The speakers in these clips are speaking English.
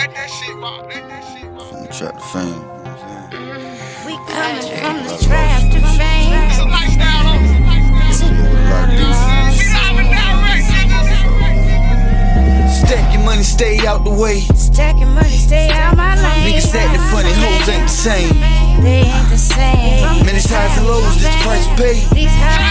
Let that shit rock. Let that shit rock. From the trap to fame. you know what I'm saying? Mm-hmm. We coming from the trap to fame. It's a lifestyle, though. So you know what I do. We live and direct, niggas. Stack your money, stay out the way. Stacking money, stay out my lane. Niggas acting funny, hoes ain't the same. They ain't the same. Many highs and lows, this the price paid. These highs,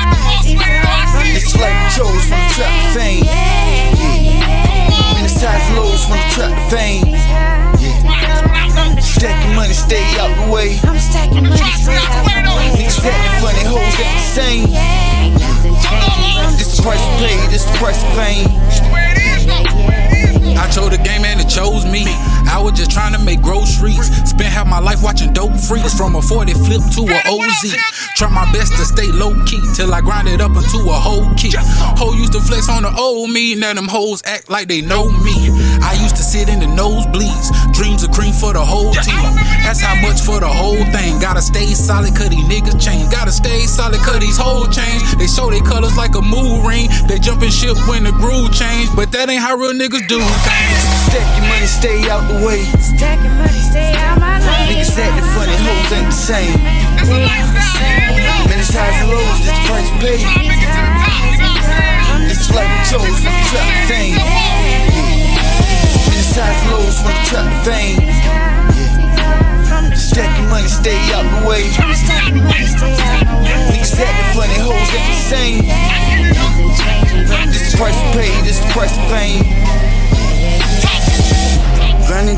money, stay out the way. I'm stacking money, stay out my way. Niggas acting funny, hoes ain't the same. Yeah, nothing changing from This the price paid, this the price of fame. Where it is, though. I chose the game and it chose me. I was just trying to make groceries. Spent half my life watching dope freaks from a 40 flip to a OZ. Try my best to stay low key till I grind it up into a whole key. Ho used to flex on the old me, now them hoes act like they know me. I used to sit in the nosebleeds, dreams of cream for the whole team. That's how much for the whole thing. Gotta stay solid, cause these niggas change. Gotta stay solid, cause these whole change. They show they colors like a mood ring. They jumping ship when the groove change, but that ain't how real niggas do things. Stack your money, stay out the way. Stacking money, stay out my lane. Niggas acting funny, hoes ain't the same. They ain't the. Many highs and lows, this price paid. Trap fame. Stack your money, stay out the way. Niggas acting funny, hoes ain't the same. This the price of pay, this the price of fame.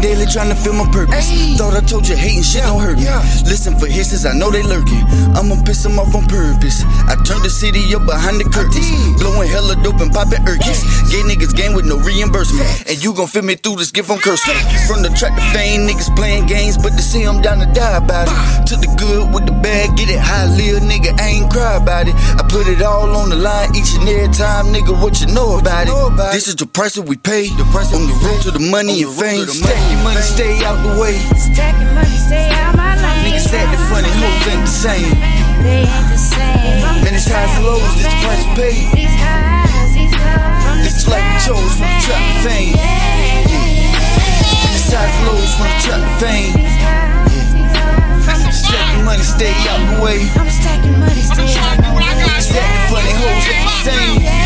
Daily, trying to feel my purpose. Thought I told you hating shit don't hurt me. Listen for hisses, I know they lurking. I'ma piss them off on purpose. I turned the city up behind the curtains. Blowing hella dope and popping urchins. Gay niggas game with no reimbursement. And you gon' feel me through this gift I'm cursing. From the track to fame, niggas playing games, but to see I'm down to die about it. Took the good with the bad, get it high, little nigga, I ain't cry about it. I put it all on the line each and every time, nigga, what you know about it? This is the price that we pay. The price on the road to the money and fame. Stacking money, stay out the way. Stacking money, stay out my lane. Niggas acting funny, hoes ain't the same. They ain't the same. It's highs and lows, price paid. These highs, lows. Like we chose from the trap fame. This highs and lows from the trap fame. Stacking money, stay out the way. I'm stacking money, stay out the way. Stacking funny, hoes ain't the same.